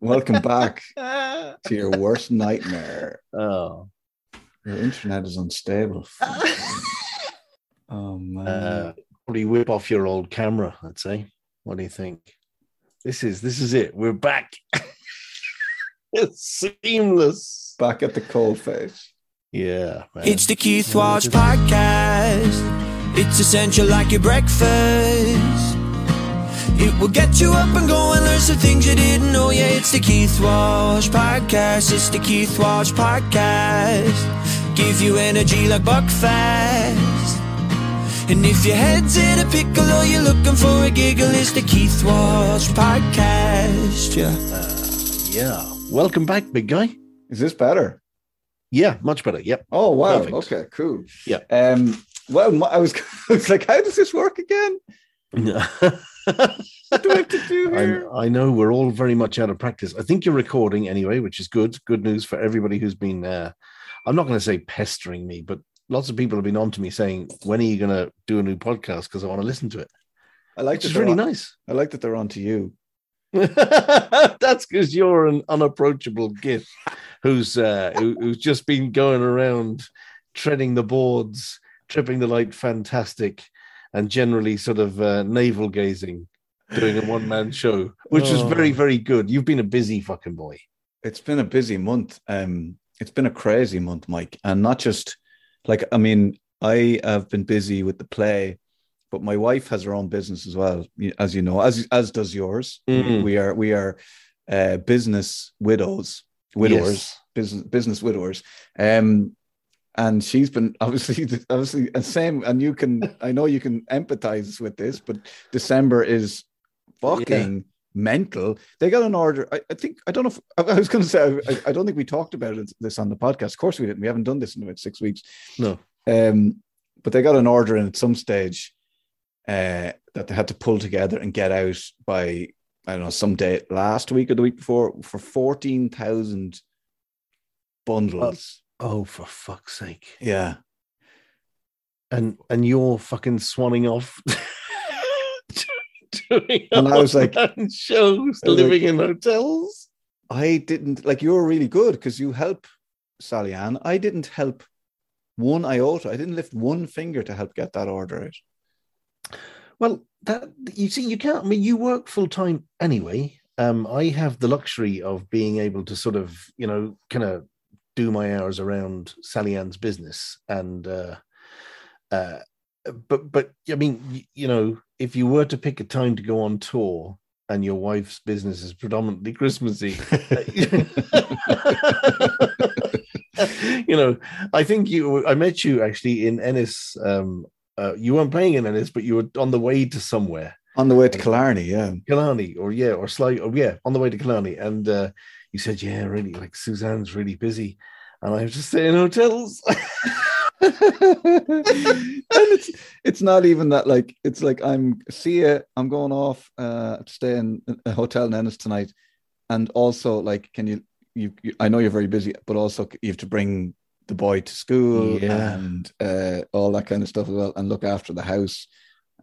Welcome back to your worst nightmare. Oh, Your internet is unstable. oh man. uh, probably whip off your old camera. I'd say. What do you think? This is this is it. We're back. it's seamless. back at the cold face. Yeah, man. It's the Keith Walsh Podcast. It's essential like your breakfast. It will get you up and going, learn some things you didn't know. Yeah, it's the Keith Walsh Podcast. It's the Keith Walsh Podcast. Give you energy like Buckfast. And if your head's in a pickle or you're looking for a giggle, it's the Keith Walsh Podcast. Yeah. yeah. Welcome back, big guy. Is this better? Yeah, much better. Yep. Oh wow. Perfect. Okay, cool. Yeah. Um well I was I was like, how does this work again? What do I have to do here? I, I know we're all very much out of practice. I think you're recording anyway, which is good. Good news for everybody who's been. Uh, I'm not going to say pestering me, but lots of people have been on to me saying, "When are you going to do a new podcast?" Because I want to listen to it. I like Which that is they're really on- nice. I like that they're on to you. That's because you're an unapproachable git who's uh, who, who's just been going around treading the boards, tripping the light, fantastic, and generally sort of uh, navel gazing, doing a one man show, which is very Oh. very good. You've been a busy fucking boy. It's been a busy month. Um it's been a crazy month, Mike. And not just like I mean, I have been busy with the play, but my wife has her own business as well, as you know, as as does yours. Mhm. We are we are uh, business widows, widowers, Yes. business business widowers. Um, and she's been obviously obviously and same. And you can I know you can empathize with this, but December is fucking mental. They got an order. I, I think I don't know. If, I, I was going to say I, I don't think we talked about it, this on the podcast. Of course we didn't. We haven't done this in about six weeks. No. Um, but they got an order in at some stage uh, that they had to pull together and get out by I don't know some day last week or the week before for fourteen thousand bundles. Oh, for fuck's sake! Yeah, And and you're fucking swanning off. Doing And I was like- shows, living in hotels. I didn't like you're really good because you help Sally Ann. I didn't help one iota. I didn't lift one finger to help get that order out. Well, that you see, you can't. I mean, you work full time anyway. Um, I have the luxury of being able to sort of, you know, kind of do my hours around Sally Ann's business, and uh, uh, but but I mean, you know, if you were to pick a time to go on tour and your wife's business is predominantly Christmassy, you know, I think you. I met you actually in Ennis. Um, uh, you weren't playing in Ennis, but you were on the way to somewhere, On the way to Killarney, yeah. Killarney, or yeah, or slight, or yeah, on the way to Killarney, and uh, you said, "Yeah, really, like Suzanne's really busy," and I was just staying in hotels. and it's it's not even that like it's like I'm see ya, I'm going off uh to stay in a hotel in Ennis tonight. And also like can you you, you I know you're very busy, but also you have to bring the boy to school Yeah. and uh all that kind of stuff as well and look after the house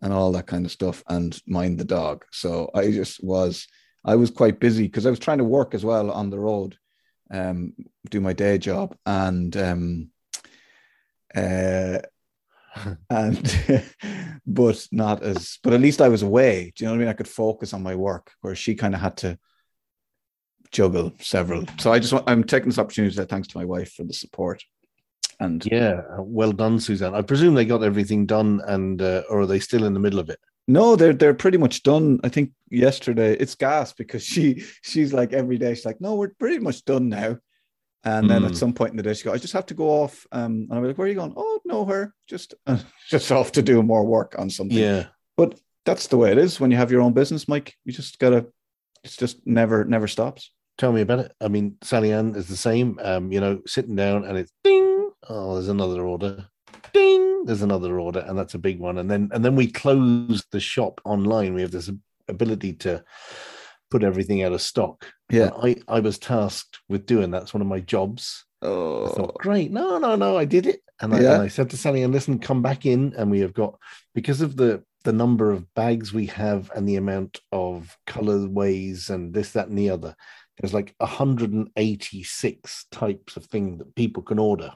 and all that kind of stuff and mind the dog. So I just was I was quite busy because I was trying to work as well on the road, um, do my day job and um uh and but not as but at least I was away. Do you know what I mean? I could focus on my work, whereas she kind of had to juggle several. So I just want I'm taking this opportunity to say thanks to my wife for the support. And yeah, well done, Suzanne. I presume they got everything done, and uh, or are they still in the middle of it? No, they're they're pretty much done. I think yesterday it's gas because she she's like every day she's like, no, we're pretty much done now. And then at Mm. some point in the day, she goes, I just have to go off. Um, and I'm like, where are you going? Oh, no, her just uh, just off to do more work on something. Yeah. But that's the way it is when you have your own business, Mike. You just gotta. It's just never never stops. Tell me about it. I mean, Sally Ann is the same. Um, you know, sitting down and it's ding. Oh, there's another order. Ding. There's another order, and that's a big one. And then and then we close the shop online. We have this ability to put everything out of stock. Yeah. And I I was tasked with doing that's one of my jobs. I Oh, thought, great. No, no, no, I did it. And I, Yeah. and I said to Sally, and listen, come back in. And we have got, because of the the number of bags we have and the amount of colorways and this, that, and the other, there's like 186 types of thing that people can order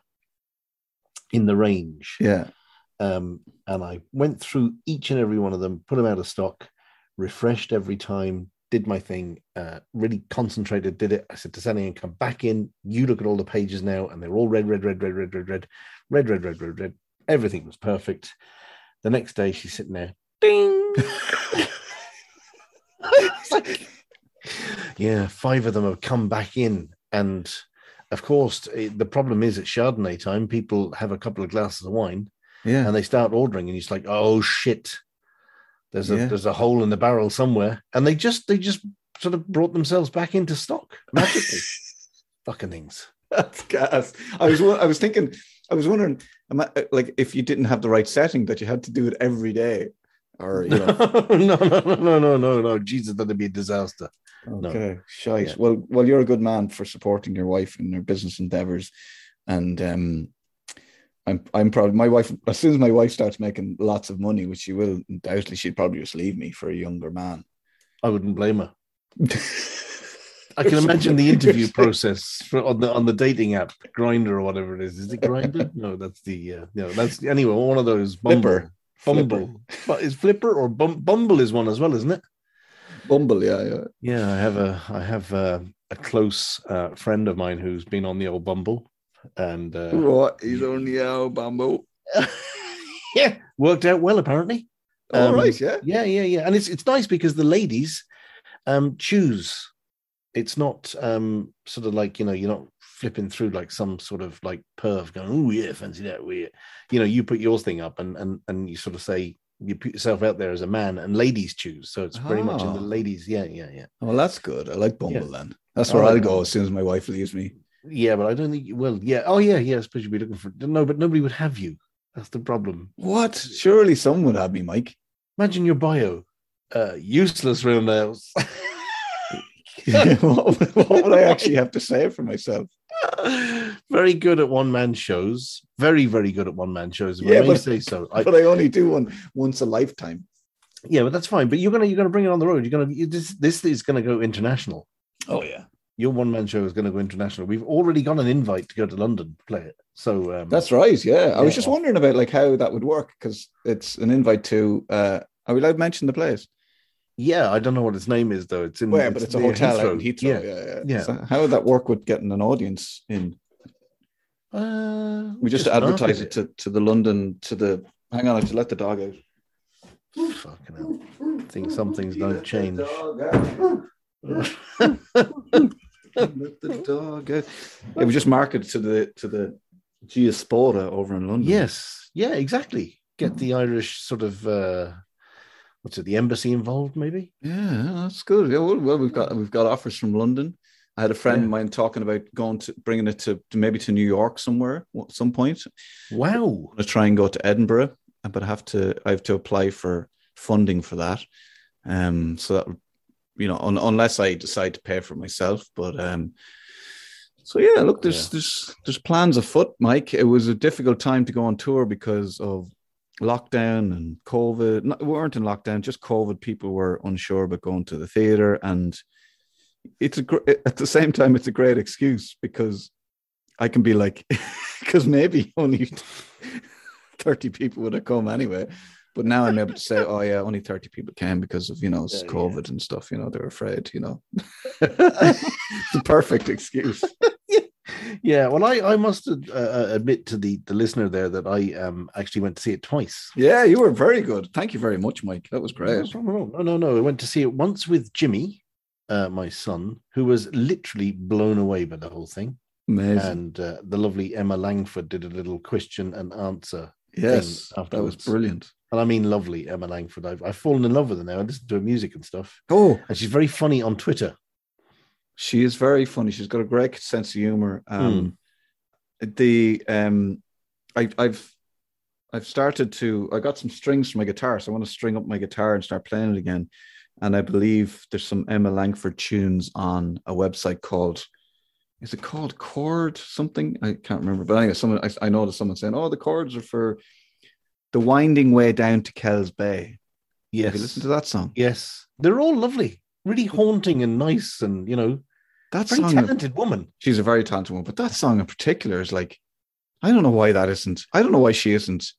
in the range. yeah. Um, and I went through each and every one of them, put them out of stock, refreshed every time, did my thing, uh, really concentrated, did it. I said to Sally, and come back in. You look at all the pages now, and they're all red, red, red, red, red, red, red, red, red, red, red, red. Everything was perfect. The next day, she's sitting there, ding. Like, yeah, five of them have come back in, and of course, it, the problem is at Chardonnay time, people have a couple of glasses of wine Yeah. and they start ordering, and you're like, oh shit, there's a Yeah. there's a hole in the barrel somewhere, and they just they just sort of brought themselves back into stock magically. Fucking things. That's gas. I was I was thinking, I was wondering, am I, uh, like if you didn't have the right setting that you had to do it every day, or you know, no, no, no, no, no, no, no. Jesus, that'd be a disaster. Okay, shite. Yeah. Well, well, you're a good man for supporting your wife in her business endeavors, and um, I'm I'm proud. My wife, as soon as my wife starts making lots of money, which she will undoubtedly, she'd probably just leave me for a younger man. I wouldn't blame her. I can imagine the interview process for, on the on the dating app, Grindr or whatever it is. Is it Grindr? No, that's the uh, no, that's anyway one of those Bumble. Flipper. Bumble, but is Flipper or Bum, Bumble is one as well, isn't it? Bumble, yeah, yeah. Yeah, I have a I have a, a close uh, friend of mine who's been on the old Bumble, and uh, What? He's only out bamboo. yeah, worked out well apparently. All Um, right, yeah. Yeah, yeah, yeah, and it's it's nice because the ladies um choose. It's not um sort of like you know you're not flipping through like some sort of like perv going oh yeah fancy that we you know you put yours thing up and and and you sort of say you put yourself out there as a man and ladies choose so it's very much in the Ah. ladies yeah yeah yeah Well, that's good. I like Bumble Yeah. then. That's where like I'll go as soon as my wife leaves me. Yeah, but I don't think you will. Yeah. Oh, yeah, yeah. Especially be looking for no, but nobody would have you. That's the problem. What? Surely someone would have me, Mike. Imagine your bio. Uh, useless round the house. what, would- what would I actually have to say for myself? Very good at one man shows. Very, very good at one man shows. Yeah, I may but- say so. I, but I only do one once a lifetime. yeah, but that's fine. But you're gonna you're gonna bring it on the road. You're gonna you, this this is gonna go international. Oh yeah, Your one man show is gonna go international. We've already got an invite to go to London to play it. So um, that's right. Yeah, I was just wondering about like how that would work because it's an invite to. uh Are we allowed to mention the place? Yeah. I don't know what its name is though. It's in Where, but it's a hotel out in Heathrow. Yeah. Yeah, yeah. Yeah. So how would that work with getting an audience in? Uh, We just, advertise it to, to the London to the. Hang on, I have to let the dog out. Fucking hell. I think some things don't change. Let the dog out. It was just marketed to the to the diaspora over in London. yes. Yeah, exactly. Get the Irish sort of uh what's it, the embassy involved, maybe? Yeah, that's good. Yeah, well, well, we've got we've got offers from London. I had a friend of mine talking about going to bringing it to, to maybe to New York somewhere at some point. Wow. Gonna try and go to Edinburgh, but I have to I have to apply for funding for that. Um, so that you know, un, unless I decide to pay for myself, but um, so yeah, look, there's Yeah. there's there's plans afoot, Mike. It was a difficult time to go on tour because of lockdown and COVID. No, we weren't in lockdown, just COVID. People were unsure about going to the theater, and it's a gr- at the same time it's a great excuse because I can be like, because maybe only 30 people would have come anyway. But now I'm able to say, oh, yeah, only 30 people came because of, you know, Yeah, yeah. COVID and stuff. You know, they're afraid, you know. it's the perfect excuse. Yeah, well, I, I must uh, admit to the, the listener there that I um actually went to see it twice. Yeah, you were very good. Thank you very much, Mike. That was great. no, no, no. I went to see it once with Jimmy, uh, my son, who was literally blown away by the whole thing. Amazing. And uh, the lovely Emma Langford did a little question and answer. yes, that was brilliant. And I mean, lovely Emma Langford. I've, I've fallen in love with her now. I listen to her music and stuff. Oh, And she's very funny on Twitter. She is very funny. She's got a great sense of humor. Um, The um, I, I've I've started to. I got some strings for my guitar, so I want to string up my guitar and start playing it again. And I believe there's some Emma Langford tunes on a website called. Is it called Chord something? I can't remember. But anyway, someone I, I noticed someone saying, "Oh, the chords are for the winding way down to Kells Bay." Yes. Listened to that song? Yes. They're all lovely, really haunting and nice and, you know, That very song. talented woman. she's a very talented woman, but that song in particular is like, I don't know why that isn't. I don't know why she isn't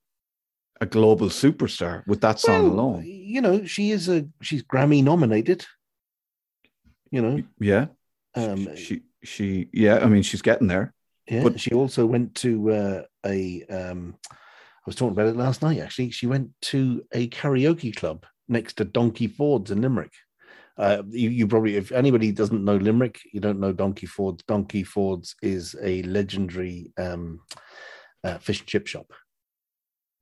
a global superstar with that song Well, alone. You know, she is a she's Grammy nominated. You know, Yeah, um, she she yeah. I mean, she's getting there. yeah. but- she also went to uh, a. Um, I was talking about it last night. Actually, she went to a karaoke club next to Donkey Ford's in Limerick. Uh, you, you probably, if anybody doesn't know Limerick, you don't know Donkey Ford's. Donkey Ford's is a legendary um, uh, fish and chip shop.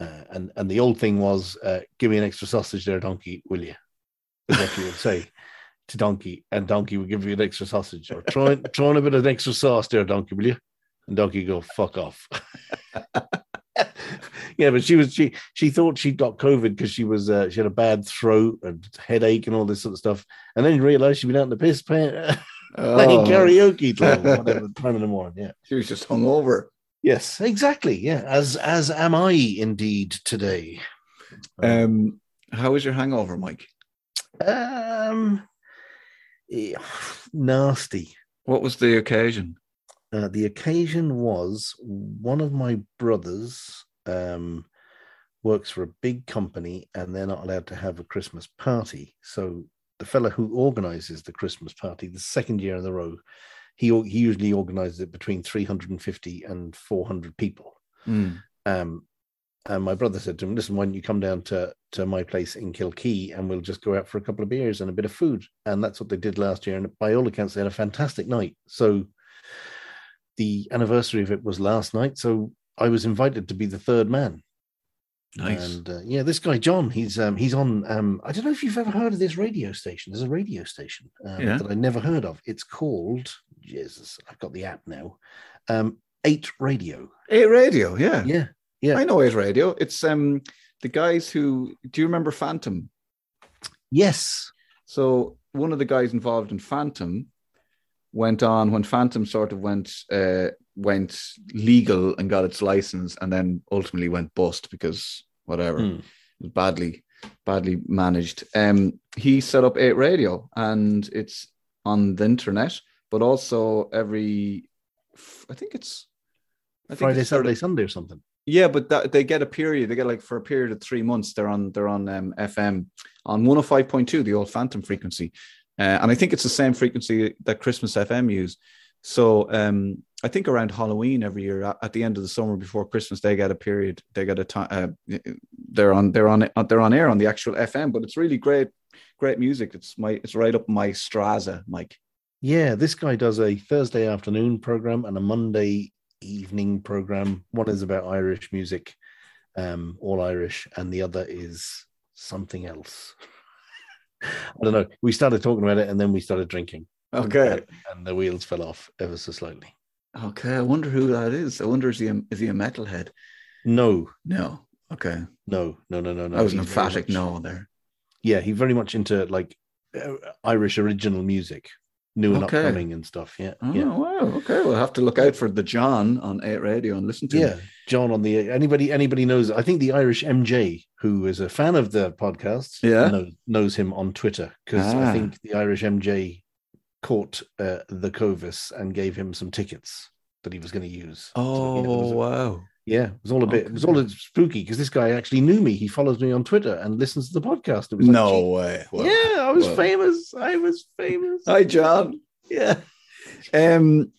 Uh, and and the old thing was, uh, give me an extra sausage there, donkey, will you? Is what you would say to donkey, and donkey would give you an extra sausage, or in, throw a bit of extra sauce there, donkey, will you? And donkey go, fuck off. yeah, but she was she she thought she'd got COVID because she was uh, she had a bad throat and headache and all this sort of stuff, and then realized she'd been out in the piss playing, playing Oh, karaoke till whatever time in the morning. Yeah. she was just hungover. Yes, exactly. Yeah, as as am I indeed today. Um, how was your hangover, Mike? Um, eh, nasty. What was the occasion? Uh, the occasion was one of my brothers um, works for a big company and they're not allowed to have a Christmas party. So the fella who organizes the Christmas party, the second year in a row, he, he usually organizes it between 350 and 400 people. Mm. Um, and my brother said to him, "Listen, why don't you come down to to my place in Kilkee and we'll just go out for a couple of beers and a bit of food?" And that's what they did last year. And by all accounts, they had a fantastic night. So the anniversary of it was last night. So I was invited to be the third man. Nice. And uh, yeah, this guy John, he's um, he's on. Um, I don't know if you've ever heard of this radio station. There's a radio station um, Yeah. that I never heard of. It's called Jesus. I've got the app now. Um, Eight Radio. Eight Radio, yeah. Yeah, yeah. I know Eight Radio. It's um the guys who do you remember Phantom? Yes. So one of the guys involved in Phantom went on when Phantom sort of went uh, went legal and got its license, and then ultimately went bust because whatever it was badly badly managed. Um, he set up Eight Radio, and it's on the internet, but also every I think it's I think Friday, it's Saturday, Sunday, or something. yeah, but that, they get a period. They get like for a period of three months. They're on they're on um, FM on one hundred five point two, the old Phantom frequency, uh, and I think it's the same frequency that Christmas FM use. So um, I think around Halloween every year, at the end of the summer before Christmas, they get a period. They get a time. Uh, they're on they're on they're on air on the actual FM, but it's really great, great music. It's my it's right up my Straza, Mike. Yeah, this guy does a Thursday afternoon program and a Monday evening program. One is about Irish music, um, all Irish, and the other is something else. I don't know. We started talking about it and then we started drinking. Okay, And, and the wheels fell off ever so slightly. Okay. I wonder who that is. I wonder is he a, is he a metalhead? No, No. Okay. no, no, no, no, no. That was an emphatic much- no there. Yeah, he's very much into like uh, Irish original music, new and Okay. upcoming and stuff. Yeah, Oh, yeah. wow. Okay. We'll have to look out for the John on 8 Radio and listen to yeah him. john on the anybody anybody knows i think the irish mj who is a fan of the podcast Yeah. knows, knows him on twitter because Ah. i think the irish mj caught uh, the covis and gave him some tickets that he was going to use So, yeah, it was, Oh, wow. yeah it was all a bit it was all a spooky because this guy actually knew me he follows me on twitter and listens to the podcast it was like, No way. Well, yeah i was well. famous i was famous Hi, John. yeah Um,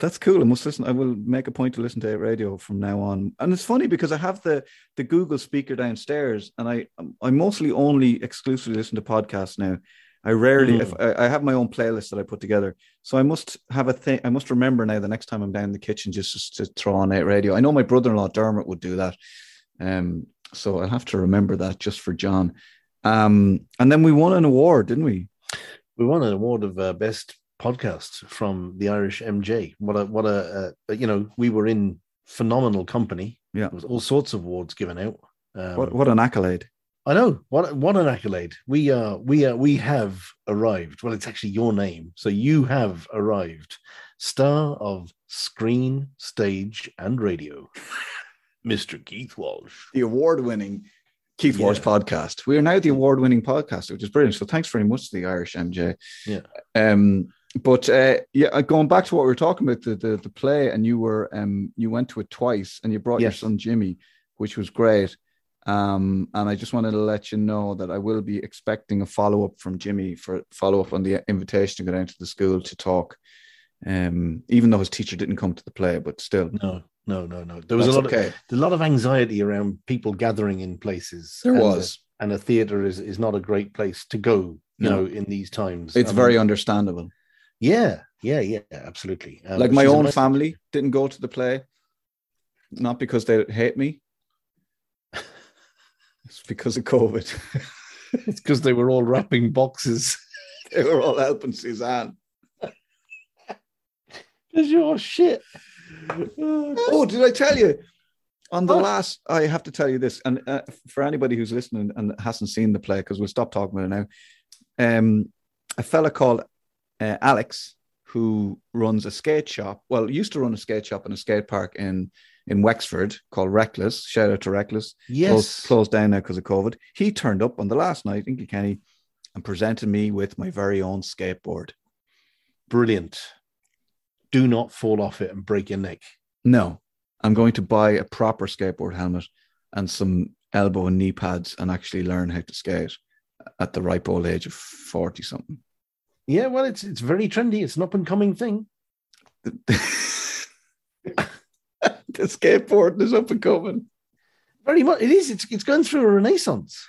That's cool. I must listen. I will make a point to listen to it radio from now on. And it's funny because I have the the Google speaker downstairs, and I I mostly only exclusively listen to podcasts now. I rarely, Mm. if I, I have my own playlist that I put together, so I must have a thing. I must remember now the next time I'm down in the kitchen just, just to throw on eight radio. I know my brother-in-law Dermot would do that, um, so I'll have to remember that just for John. Um, and then we won an award, didn't we? We won an award of uh, best podcast from the Irish MJ. What a what a uh, you know we were in phenomenal company. Yeah. there was all sorts of awards given out. Um, what what an accolade! I know what what an accolade. We uh we uh we have arrived. Well, it's actually your name, so you have arrived. Star of screen, stage, and radio, Mr. Keith Walsh. the award-winning Keith Yeah. Walsh podcast. We are now the award-winning podcast, which is brilliant. So thanks very much to the Irish MJ. Yeah. Um, but uh, yeah, uh, going back to what we were talking about the the, the play, and you were um you went to it twice, and you brought your son Jimmy, which was great. Um, and I just wanted to let you know that I will be expecting a follow up from Jimmy for follow up on the invitation to go down to the school to talk. Um, even though his teacher didn't come to the play, but still, No, no, no, no. There was that's a lot okay. of a lot of anxiety around people gathering in places. there and, uh, was. and a theater is is not a great place to go. You No. know, in these times, It's I very mean, understandable. yeah, yeah, yeah, absolutely. Um, like my own amazing. family didn't go to the play not because they hate me it's because of covid It's because they were all wrapping boxes. they were all helping suzanne Because you're shit. oh did i tell you on the What? last i have to tell you this and uh, for anybody who's listening and hasn't seen the play because we'll stop talking about it now um a fella called uh, alex who runs a skate shop well used to run a skate shop in a skate park in in wexford called reckless shout out to reckless Yes. closed, closed down now because of COVID. He turned up on the last night in Kilkenny and presented me with my very own skateboard. Brilliant. Do not fall off it and break your neck. No, I'm going to buy a proper skateboard helmet and some elbow and knee pads and actually learn how to skate at the ripe old age of 40 something. Yeah, well, it's it's very trendy. It's an up and coming thing. the skateboard is up and coming. Very much. It is. It's it's going through a renaissance.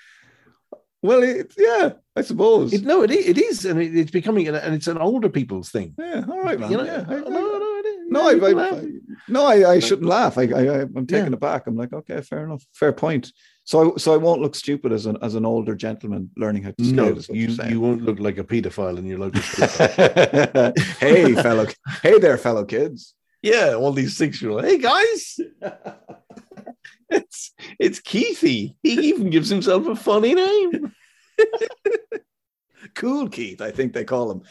Well, it, yeah, I suppose. It, no, it it is, and it, it's becoming, an, and it's an older people's thing. yeah, all right, man. You know, yeah, I- no, I- no, it is. No, Yeah, I, I, no, I, I shouldn't laugh. I, I, I'm taken Yeah. aback. I'm like, okay, fair enough, fair point. So, I, so I won't look stupid as an as an older gentleman learning how to skate. no, you you're you won't look like a paedophile in your local school. hey, fellow, hey there, fellow kids. Yeah, all these six year old. Hey guys, it's it's Keithy. He even gives himself a funny name. Cool Keith, I think they call him.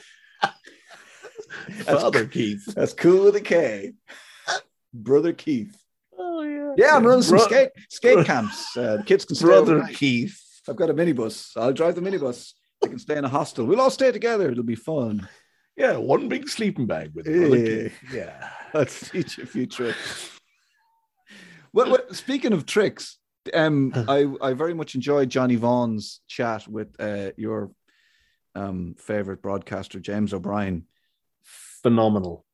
Father Keith. That's cool with a K. Brother Keith. Oh yeah. Yeah, I'm running some Bro- skate skate camps. Uh, kids can stay Brother overnight. Keith. I've got a minibus. I'll drive the minibus. They can stay in a hostel. We'll all stay together. It'll be fun. Yeah, one big sleeping bag with. Keith. Yeah. Let's teach you a few tricks. Well, well, speaking of tricks, um, I I very much enjoyed Johnny Vaughan's chat with uh, your um favorite broadcaster James O'Brien. Phenomenal.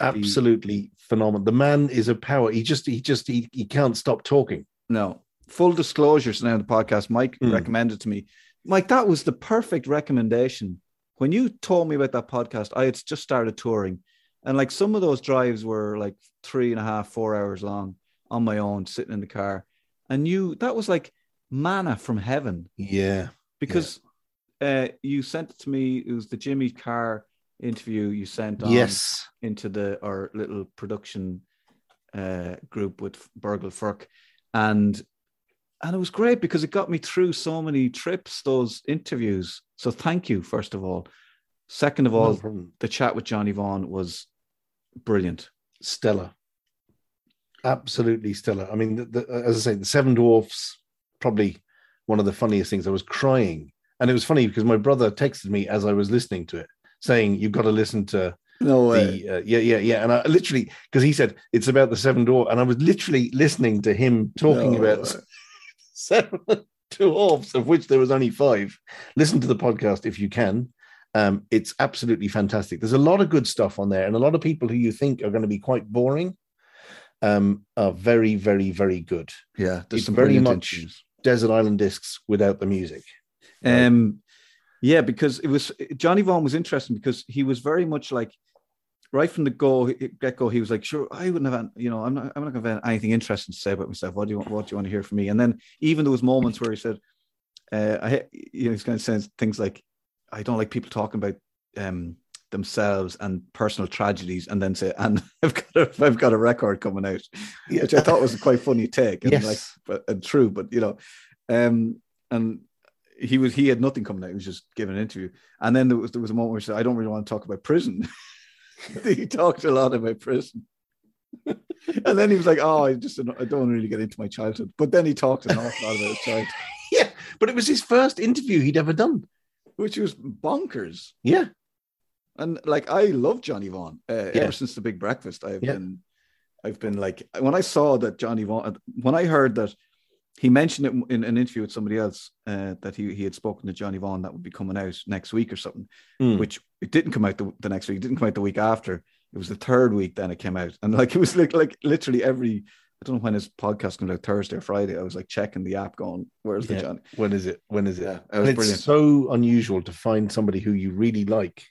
Absolutely phenomenal. The man is a power. He just he just he, he can't stop talking. No, full disclosure. So now the podcast, Mike Hmm. recommended to me. Mike, that was the perfect recommendation. When you told me about that podcast, I had just started touring, and like some of those drives were like three and a half, four hours long on my own, sitting in the car, and you that was like manna from heaven Yeah. because uh, you sent it to me. It was the Jimmy Carr interview you sent on Yes. into the our little production uh, group with Burgle Firk, and and it was great because it got me through so many trips. Those interviews. So thank you first of all. Second of all, No the chat with Johnny Vaughan was brilliant. stellar. Absolutely stellar. I mean, the, the, as I say, the Seven Dwarfs probably one of the funniest things. I was crying, and it was funny because my brother texted me as I was listening to it, saying, "You've got to listen to No the uh, yeah, yeah, yeah." And I literally because he said it's about the Seven Dwarfs, and I was literally listening to him talking No about way. seven dwarfs, of which there was only five. Listen to the podcast if you can. Um, it's absolutely fantastic. There's a lot of good stuff on there, and a lot of people who you think are going to be quite boring um, are very, very, very good. Yeah, there's It's some very much-. Desert Island Discs without the music. Um, yeah, because it was Johnny Vaughan was interesting because he was very much like right from the go get go. He was like, "Sure, I wouldn't have, you know, I'm not, I'm not going to have anything interesting to say about myself. What do you want? What do you want to hear from me?" And then even those moments where he said, uh, "I," you know, he's kind of saying things like, "I don't like people talking about um, themselves and personal tragedies," and then say, "And I've got a, I've got a record coming out," which I thought was a quite funny take. And Yes. like, but and true, but you know, um, and he was he had nothing coming out. He was just giving an interview, and then there was there was a moment where he said, "I don't really want to talk about prison." he talked a lot about prison, and then he was like, "Oh, I just I don't really get into my childhood." But then he talked an awful lot about his childhood, yeah, but it was his first interview he'd ever done. Which was bonkers. Yeah, And like I love Johnny Vaughan uh, Yeah. ever since the Big Breakfast. I've Yeah. been, I've been like when I saw that Johnny Vaughan, when I heard that he mentioned it in an interview with somebody else uh, that he he had spoken to Johnny Vaughan that would be coming out next week or something, Mm. which it didn't come out the, the next week. It didn't come out the week after. It was the third week then it came out, and like it was like like literally every. Don't know when his podcast comes out Thursday or Friday. I was like checking the app, going, "Where's the Yeah. Johnny?" when is it? When is it? Yeah, it it's brilliant. so unusual to find somebody who you really like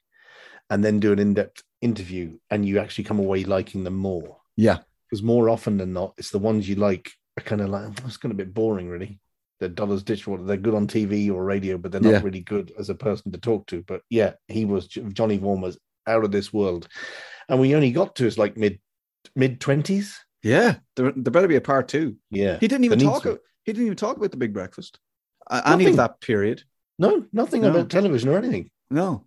and then do an in-depth interview and you actually come away liking them more. Yeah, Because more often than not, it's the ones you like are kind of like, "Oh, it's kind of a bit boring, really. They're dollars dishwater. They're good on TV or radio, but they're not Yeah. really good as a person to talk to. But yeah, he was Johnny Vaughan was out of this world. And we only got to his like mid mid twenties. Yeah. There, there better be a part two. Yeah. He didn't even There talk. He didn't even talk about the Big Breakfast. Uh, any of that period. No, nothing No. about television or anything. No.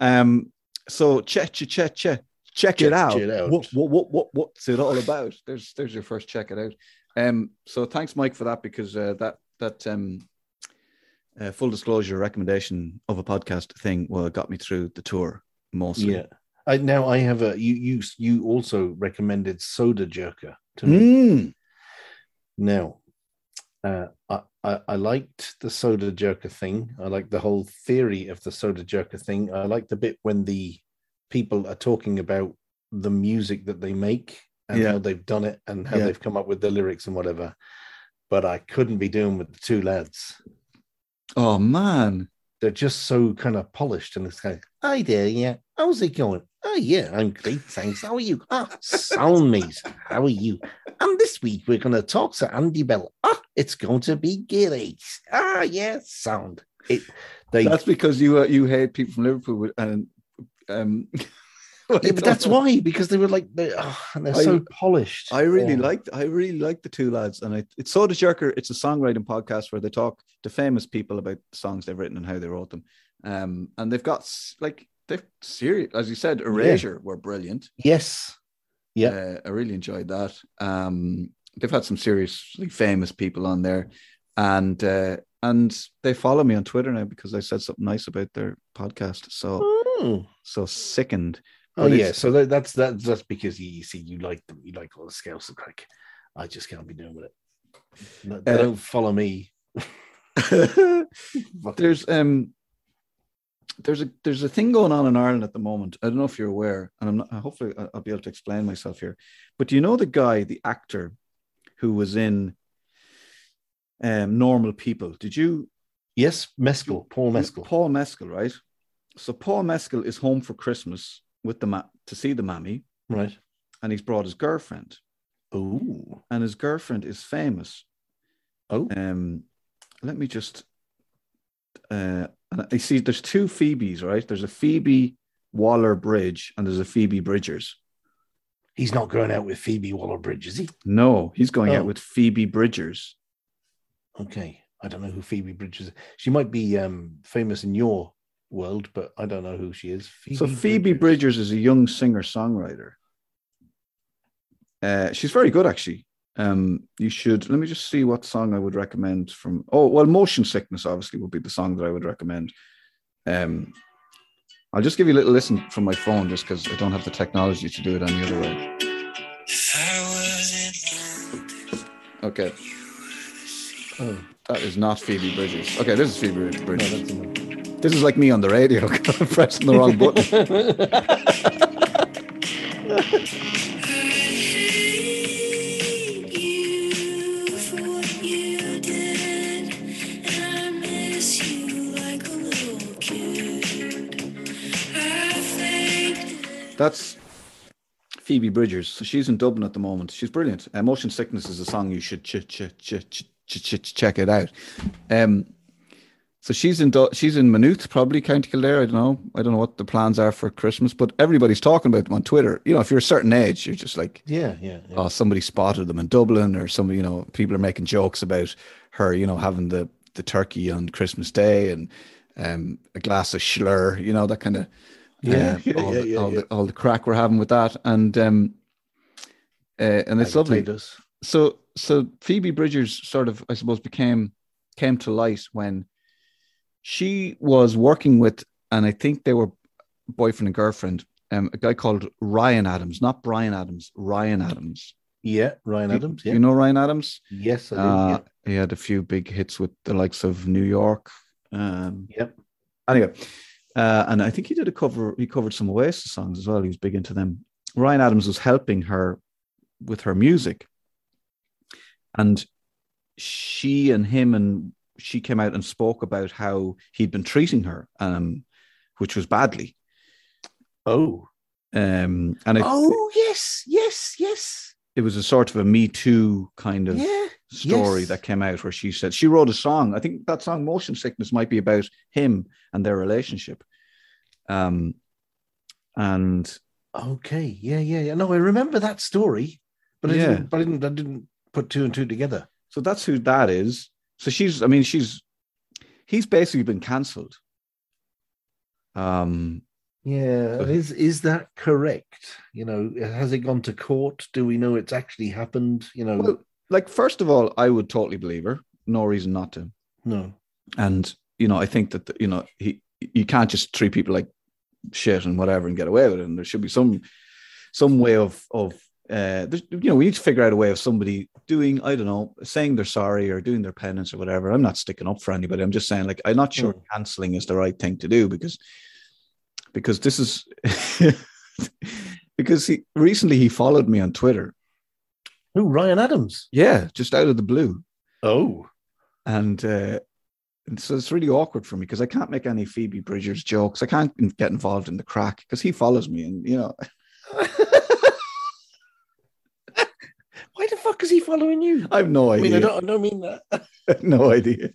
Um. So check, check, check, check, check it out. it out. What, what, what, what, what's it all about? There's, there's your first check it out. Um. So thanks, Mike, for that because uh, that that um. Uh, full disclosure recommendation of a podcast thing well got me through the tour mostly Yeah. I now I have a you you you also recommended Sodajerker to me. Mm. Now, uh, I, I I liked the Sodajerker thing. I like the whole theory of the Sodajerker thing. I like the bit when the people are talking about the music that they make and Yeah. how they've done it and how Yeah. they've come up with the lyrics and whatever. But I couldn't be doing with the two lads. oh man They're just so kind of polished and it's kind of, hi there, yeah. How's it going? Oh yeah, I'm great, thanks. How are you? Ah, sound mate. How are you? And this week we're gonna talk to Andy Bell. Ah, it's going to be great. Ah, yeah, sound. It they that's because you uh, you hate people from liverpool and um yeah, but that's why, because they were like they oh, and they're I- so polished. I really Oh. liked I really liked the two lads, and I, it's Sodajerker. It's a songwriting podcast where they talk to famous people about songs they've written and how they wrote them. Um, and they've got like they're serious, as you said, Erasure were brilliant. Yes. Yeah. Uh, I really enjoyed that. Um, they've had some seriously famous people on there, and uh, and they follow me on Twitter now because I said something nice about their podcast. So Oh, so sickened. oh yeah. So that, that's that's that's because you, you see you like them, you like all the scales look like. I just can't be doing with it. They Uh, don't follow me. There's um there's a there's a thing going on in Ireland at the moment. I don't know if you're aware, and I'm not. Hopefully, I'll be able to explain myself here. But do you know the guy, the actor, who was in um, Normal People? Did you yes, Mescal, Paul Mescal. Paul Mescal, right? So Paul Mescal is home for Christmas with the ma- to see the mammy, Right. and he's brought his girlfriend, Oh. and his girlfriend is famous. Oh. Um, let me just. Uh, and I see there's two Phoebes, right? There's a Phoebe Waller Bridge and there's a Phoebe Bridgers. He's not going out with Phoebe Waller Bridge, is he? No, he's going Oh. out with Phoebe Bridgers. Okay. I don't know who Phoebe Bridge is. She might be um, famous in your world, but I don't know who she is. Phoebe so Phoebe Bridgers is a young singer songwriter. Uh, she's very good, actually. Um, you should let me just see what song I would recommend from. Oh, well, Motion Sickness obviously would be the song that I would recommend. Um, I'll just give you a little listen from my phone, just because I don't have the technology to do it any other way. Okay, Oh, that is not Phoebe Bridgers. Okay, this is Phoebe no, Bridgers. This is like me on the radio, pressing the wrong button. That's Phoebe Bridgers. So she's in Dublin at the moment. She's brilliant. Uh, Motion Sickness is a song you should ch- ch- ch- ch- ch- ch- check it out. Um, so she's in she's in Maynooth, probably County Kildare. I don't know. I don't know what the plans are for Christmas, but everybody's talking about them on Twitter. You know, if you're a certain age, you're just like, Yeah, yeah. yeah. oh, somebody spotted them in Dublin, or somebody, you know, people are making jokes about her, you know, having the the turkey on Christmas Day and um, a glass of Schlur, you know, that kind of Yeah, uh, yeah, all, yeah, the, yeah, all, yeah. The, all the crack we're having with that, and um, uh, and it's lovely. So so Phoebe Bridgers sort of, I suppose, became came to light when she was working with, and I think they were boyfriend and girlfriend, um, a guy called Ryan Adams, not Bryan Adams, Ryan Adams. Yeah, Ryan Do- Adams. Yeah. You know Ryan Adams? yes, I do. Uh, He had a few big hits with the likes of New York. Um, yeah. Yep. anyway, uh, and I think he did a cover. He covered some Oasis songs as well. He was big into them. Ryan Adams was helping her with her music, and she and him and she came out and spoke about how he'd been treating her, um, which was badly. Oh. Um, and it, Oh yes, yes, yes. It was a sort of a Me Too kind of Yeah. story Yes. that came out where she said she wrote a song. I think that song Motion Sickness might be about him and their relationship. Um and Okay. Yeah, yeah, yeah. No, I remember that story, but I Yeah. didn't. But I didn't. I didn't put two and two together. so that's who that is. So she's I mean she's he's basically been cancelled. Um Yeah. Is is that correct? You know, has it gone to court? Do we know it's actually happened? You know, well, like first of all, I would totally believe her. No reason not to. no. And you know, I think that you know, he you can't just treat people like shit and whatever and get away with it. And there should be some some way of of uh you know we need to figure out a way of somebody doing i don't know saying they're sorry or doing their penance or whatever i'm not sticking up for anybody i'm just saying like i'm not sure Mm. canceling is the right thing to do because because this is because he recently he followed me on twitter Who? Ryan Adams. yeah just out of the blue Oh. and uh and so it's really awkward for me because I can't make any Phoebe Bridgers jokes. I can't get involved in the crack because he follows me, and you know, Why the fuck is he following you? I have no I idea. mean, I don't, I don't mean that. no idea.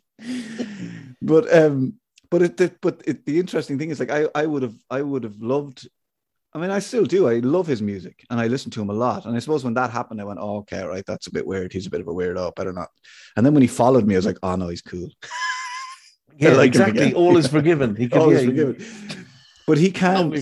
but um, but it, the, but it, the interesting thing is like I I would have I would have loved. I mean, I still do. I love his music and I listen to him a lot. And I suppose when that happened, I went, "Oh, okay, right, that's a bit weird. He's a bit of a weirdo. Better not." And then when he followed me, I was like, "Oh no, he's cool." Yeah, like exactly. All is forgiven. He can All is yeah, forgiven. But he can't.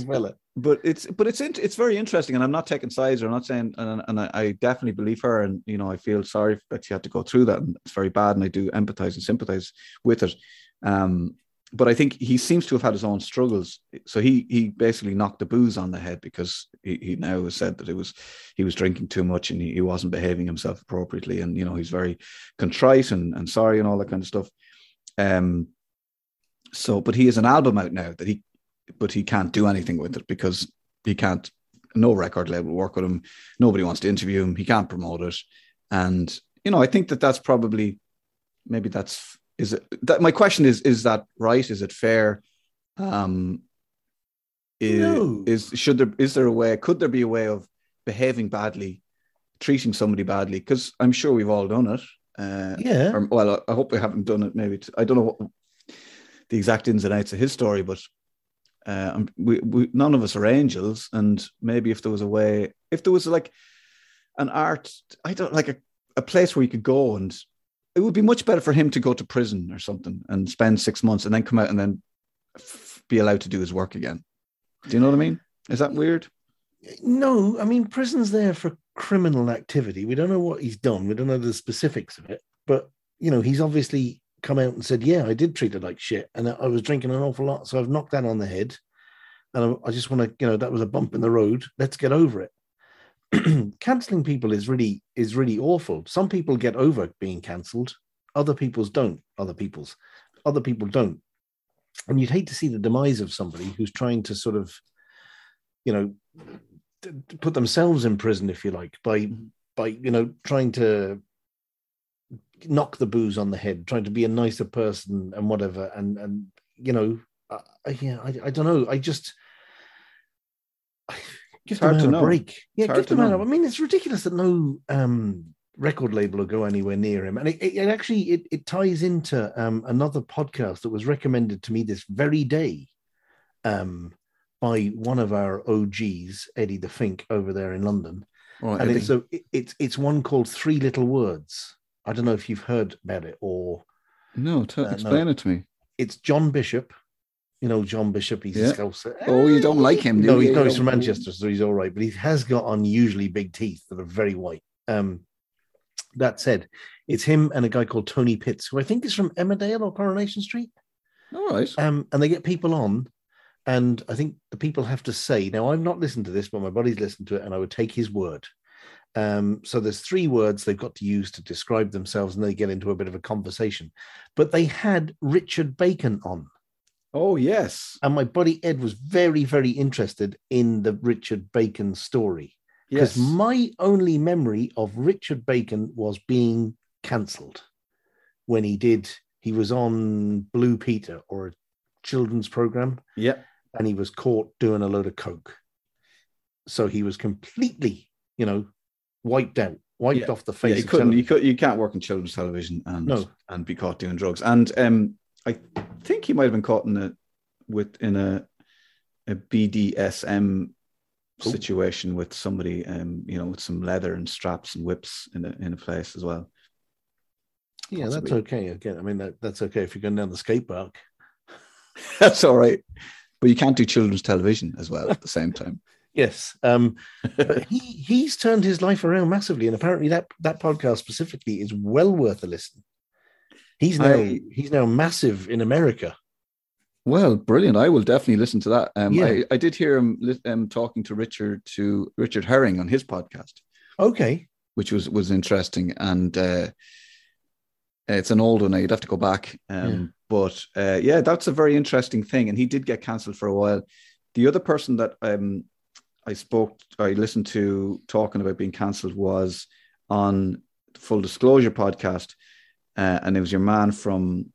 But it's but it's it's very interesting, and I'm not taking sides. Or I'm not saying, and, and I, I definitely believe her, and you know, I feel sorry that she had to go through that, and it's very bad, and I do empathize and sympathize with it. Um, but I think he seems to have had his own struggles. So he he basically knocked the booze on the head because he, he now has said that it was he was drinking too much and he, he wasn't behaving himself appropriately, and you know he's very contrite and, and sorry and all that kind of stuff. Um, so, but he has an album out now that he, but he can't do anything with it because he can't. No record label work with him. Nobody wants to interview him. He can't promote it, and you know, I think that that's probably, maybe that's is it. That my question is: Is that right? Is it fair? Um, is, No. is should there is there a way? Could there be a way of behaving badly, treating somebody badly? Because I'm sure we've all done it. Uh, Yeah. or, well, I hope we haven't done it. Maybe t- I don't know what the exact ins and outs of his story, but uh, we, we none of us are angels, and maybe if there was a way, if there was like an art, I don't like a, a place where you could go, and it would be much better for him to go to prison or something and spend six months and then come out and then f- be allowed to do his work again. Do you know what I mean? Is that weird? No, I mean, prison's there for criminal activity. We don't know what he's done. We don't know the specifics of it. But, you know, he's obviously come out and said, yeah, I did treat her like shit. And I was drinking an awful lot. So I've knocked that on the head. And I, I just want to, you know, that was a bump in the road. Let's get over it. Canceling people is really, is really awful. Some people get over being cancelled. Other people's don't. Other people's. Other people don't. and you'd hate to see the demise of somebody who's trying to sort of, you know, t- put themselves in prison, if you like, by by you know trying to knock the booze on the head, trying to be a nicer person and whatever, and and you know, uh, yeah, I, I don't know, I just. Give to a know. break. Yeah, give the to man. know. A, I mean, it's ridiculous that no um, record label will go anywhere near him, and it, it, it actually it, it ties into um, another podcast that was recommended to me this very day um, by one of our OGs, Eddie the Fink, over there in London, Right, and Eddie. it's a it, it's it's one called Three Little Words. I don't know if you've heard about it or no, t- uh, no. explain it to me. it's John Bishop. You know John Bishop. He's Yeah. a Scouser. Oh, you don't like him, do No, you? he's, no, he's from Manchester, so he's all right. But he has got unusually big teeth that are very white. Um, that said, it's him and a guy called Tony Pitts, who I think is from Emmerdale or Coronation Street. All right. Um, and they get people on, and I think the people have to say. Now, I've not listened to this, but my buddy's listened to it, and I would take his word. Um, so there's three words they've got to use to describe themselves, and they get into a bit of a conversation. But they had Richard Bacon on. Oh yes, And my buddy Ed was very, very interested in the Richard Bacon story. Because yes. my only memory of Richard Bacon was being cancelled when he did, he was on Blue Peter or a children's program, yeah. and he was caught doing a load of coke. So he was completely, you know, wiped out, wiped Yeah. off the face. Yeah, you couldn't. You could. You can't work in children's television and No. and be caught doing drugs. And um, I think he might have been caught in a with in a a BDSM Oh. situation with somebody, um, you know, with some leather and straps and whips in a in a place as well. Yeah, that's okay. Again, I mean, that, that's okay if you're going down the skate park. That's all right, but you can't do children's television as well at the same time. Yes. Um, but he he's turned his life around massively, and apparently that that podcast specifically is well worth a listen. He's now I- he's now massive in America. Well, brilliant! I will definitely listen to that. Um, Yeah. I, I did hear him um, talking to Richard to Richard Herring on his podcast. Okay. which was was interesting and uh it's an old one now you'd have to go back um Yeah. but uh yeah that's a very interesting thing and he did get cancelled for a while the other person that um i spoke i listened to talking about being cancelled was on the full disclosure podcast uh, and it was your man from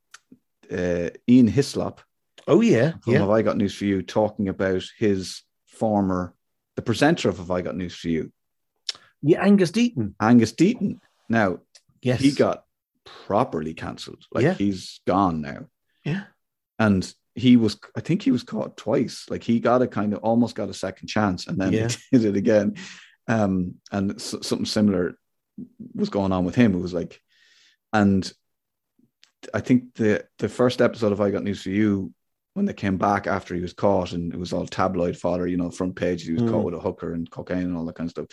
uh, ian hislop Oh yeah, yeah, have i got news for you talking about his former the presenter of have i got news for you yeah. Angus Deayton. angus deayton now Yes, he got properly cancelled. Like Yeah. he's gone now. Yeah. And he was, I think he was caught twice. Like he got a kind of almost got a second chance and then Yeah. he did it again. Um, and s- something similar was going on with him. It was like, and I think the the first episode of I Got News for You, when they came back after he was caught and it was all tabloid fodder, you know, front page, he was Mm. caught with a hooker and cocaine and all that kind of stuff.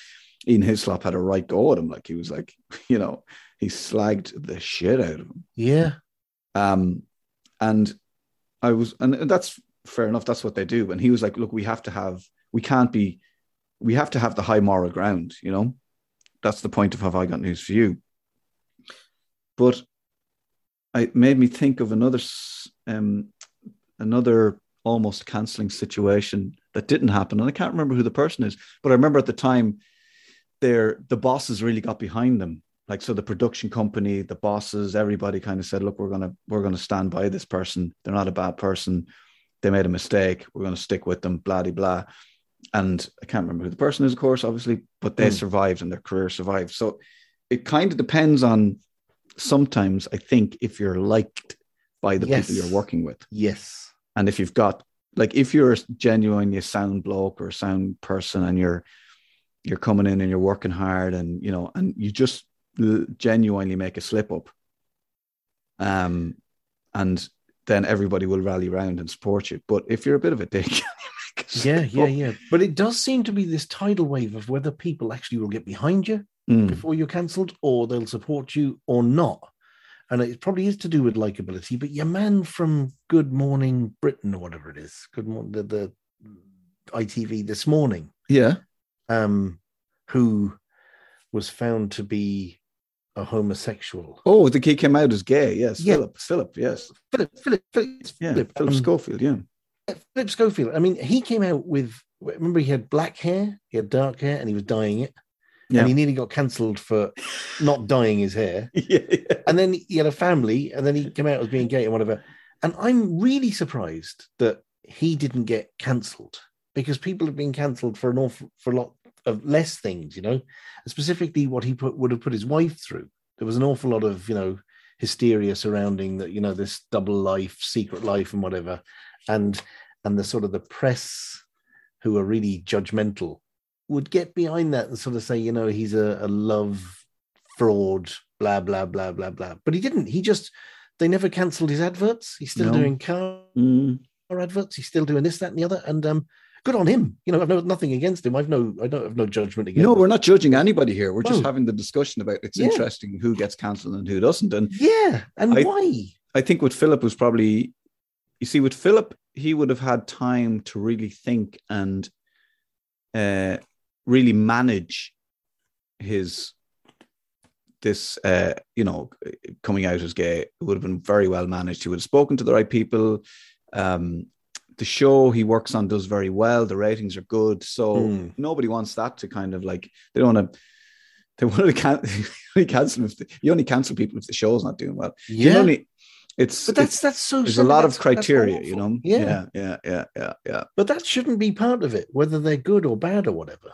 Ian Hislop had a right go at him. Like he was like, you know, he slagged the shit out of him. yeah, Um, and I was, and that's fair enough. That's what they do. And he was like, look, we have to have, we can't be, we have to have the high moral ground, you know? That's the point of Have I Got News for You? But it made me think of another, um, another almost canceling situation that didn't happen. And I can't remember who the person is, but I remember at the time, their the bosses really got behind them. Like so the production company the bosses everybody kind of said look we're gonna we're gonna stand by this person. They're not a bad person. They made a mistake. We're gonna stick with them blah de blah. And i can't remember who the person is of course obviously but they Mm. survived and their career survived. So it kind of depends on sometimes i think if you're liked by the Yes. people you're working with yes, and if you've got like if you're genuinely a sound bloke or a sound person and you're you're coming in and you're working hard and you know and you just l- genuinely make a slip up um and then everybody will rally around and support you but if you're a bit of a dick you make a yeah, yeah, up. yeah. But it does seem to be this tidal wave of whether people actually will get behind you Mm, before you're cancelled, or they'll support you or not. And it probably is to do with likability. But your man from Good Morning Britain or whatever it is, Good Morning the, the ITV this morning, yeah um, who was found to be a homosexual. Oh, the kid came out as gay. Yes, Yeah. Philip. Philip. Yes. Philip, Philip, Philip, Yeah. Philip, Philip um, Schofield. Yeah. Philip Schofield. I mean, he came out with. Remember, he had black hair, he had dark hair, and he was dyeing it. Yeah. And he nearly got cancelled for not dyeing his hair. yeah. yeah. And then he had a family, and then he came out as being gay and whatever. And I'm really surprised that he didn't get cancelled because people have been cancelled for an awful for a lot of less things, you know, specifically what he put would have put his wife through. There was an awful lot of, you know, hysteria surrounding that, you know, this double life, secret life, and whatever. And and the sort of the press who are really judgmental would get behind that and sort of say, you know, he's a, a love fraud, blah, blah, blah, blah, blah. But he didn't. He just, they never cancelled his adverts. He's still No. doing car Mm. adverts. He's still doing this, that, and the other. And um, good on him. You know, I've no nothing against him. I've no, I don't have no judgment against No, him. we're not judging anybody here. We're just having the discussion about it's Yeah. interesting who gets cancelled and who doesn't. And Yeah. And I- why? I think with Philip was probably, you see, with Philip, he would have had time to really think and uh, really manage his this, uh, you know, coming out as gay. Would have been very well managed. He would have spoken to the right people. Um, the show he works on does very well. The ratings are good, so Mm. nobody wants that to kind of like they don't want to. They want to can, only cancel if the, you only cancel people if the show's not doing well. You Yeah. only, it's but that's that's so. there's a lot of criteria, you know. Yeah. yeah, yeah, yeah, yeah, yeah. But that shouldn't be part of it, whether they're good or bad or whatever.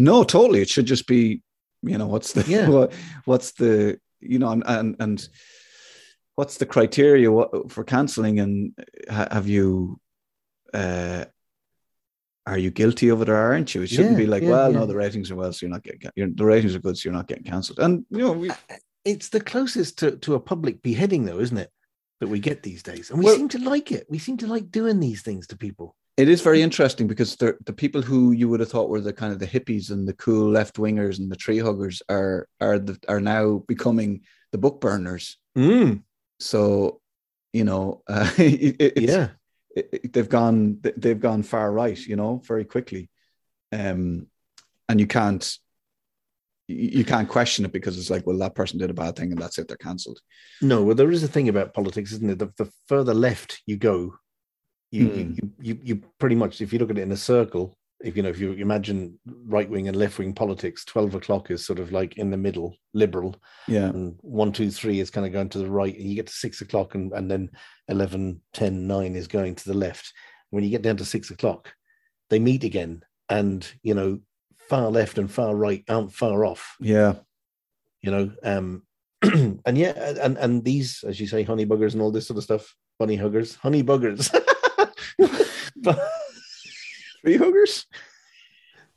No, totally. It should just be, you know, what's the Yeah. what, what's the you know and and, and what's the criteria for canceling and have you uh are you guilty of it or aren't you? It shouldn't Yeah, be like, yeah, well, no, the ratings are well, so you're not getting you're, the ratings are good, so you're not getting cancelled. And you know, we, It's the closest to, to a public beheading, though, isn't it? That we get these days, and we Well- seem to like it. We seem to like doing these things to people. It is very interesting because the the people who you would have thought were the kind of the hippies and the cool left wingers and the tree huggers are are the, are now becoming the book burners. Mm, So, you know, uh, it, it's, yeah, it- they've gone they've gone far right, you know, very quickly, um, and you can't you you can't question it because it's like, well, that person did a bad thing and that's it, they're cancelled. no. Well, there is a thing about politics, isn't it? The, the further left you go, you, Hmm. you, you you pretty much, if you look at it in a circle, if you know, if you imagine right wing and left wing politics, twelve o'clock is sort of like in the middle, liberal, Yeah, and one, two, three is kind of going to the right, and you get to six o'clock, and, and then 11, 10, 9 is going to the left. When you get down to six o'clock, they meet again, and you know, far left and far right aren't far off, yeah, you know. Um, and yeah, and and these, as you say, honey buggers and all this sort of stuff, bunny huggers, honey buggers. but tree huggers.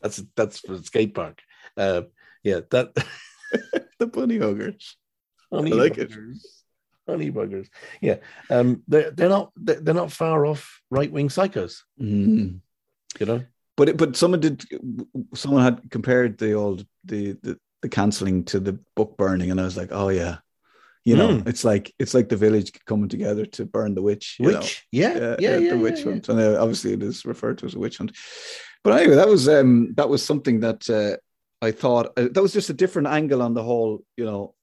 that's that's for the skate park. Uh, yeah, that The bunny huggers. honey I like it. Honey buggers. Yeah. Um, they're they're not they're they're not far off right wing psychos, Mm. you know. But it, but someone did someone had compared the old the the, the cancelling to the book burning, and I was like, oh yeah, you know, Mm. it's like it's like the village coming together to burn the witch. you know. Which yeah, yeah, yeah, the yeah, witch yeah. hunt, and uh, obviously it is referred to as a witch hunt. But anyway, that was um that was something that uh, I thought uh, that was just a different angle on the whole. You know,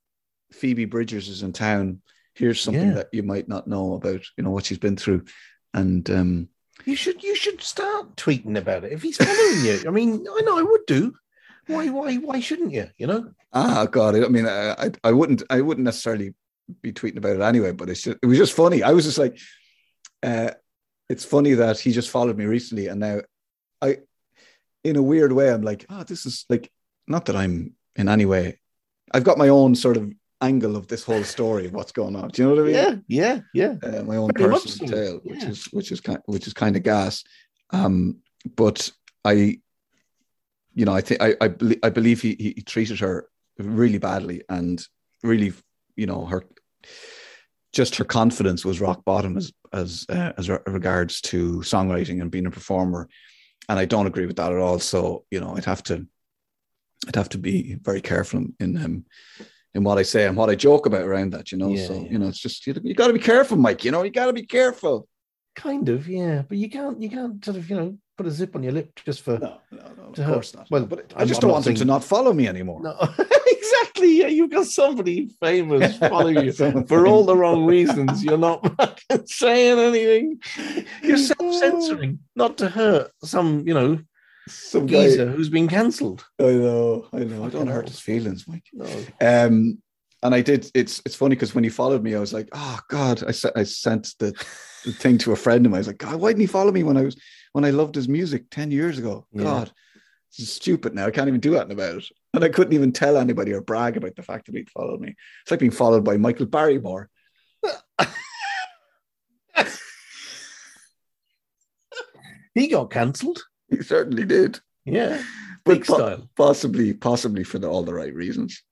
Phoebe Bridgers is in town. Here's something Yeah. that you might not know about. You know what she's been through, and um You should you should start tweeting about it if he's following you. I mean, I know I would do. Why why why shouldn't you? You know. ah God, I mean, I I, wouldn't I wouldn't necessarily be tweeting about it anyway. But it's just, it was just funny. I was just like, uh, it's funny that he just followed me recently, and now I, in a weird way, I'm like, oh, this is like not that I'm in any way. I've got my own sort of angle of this whole story of what's going on. Do you know what I mean? Yeah, yeah, yeah. uh, my own personal so, tale, which yeah. is which is kind which is kind of gas. Um, but I, you know, I think I I, I believe he, he treated her really badly and really, you know, her just her confidence was rock bottom as as uh, as re- regards to songwriting and being a performer, and I don't agree with that at all. So you know, I'd have to I'd have to be very careful in um, in what I say and what I joke about around that. You know, Yeah, so yeah. you know, it's just you, you got to be careful, Mike. You know, you got to be careful. Kind of, yeah. But you can't, you can't sort of, you know, put a zip on your lip just for. No, no, no, of course not. well, but I just I'm don't want them to not follow me anymore. No, exactly. Yeah, you've got somebody famous following you for all the wrong reasons. You're not saying anything. You're self-censoring, not to hurt some, you know, Some guy, geezer who's been cancelled. I know, I know. I don't hurt his feelings, Mike. No. Um, and I did. It's it's funny because when he followed me, I was like, oh God. I sent I sent the, the thing to a friend of mine. I was like, God, why didn't he follow me when I was when I loved his music ten years ago? God, is stupid now. I can't even do anything about it. And I couldn't even tell anybody or brag about the fact that he'd followed me. It's like being followed by Michael Barrymore. He got cancelled. He certainly did. Yeah, But big po- style. possibly, possibly for the, all the right reasons.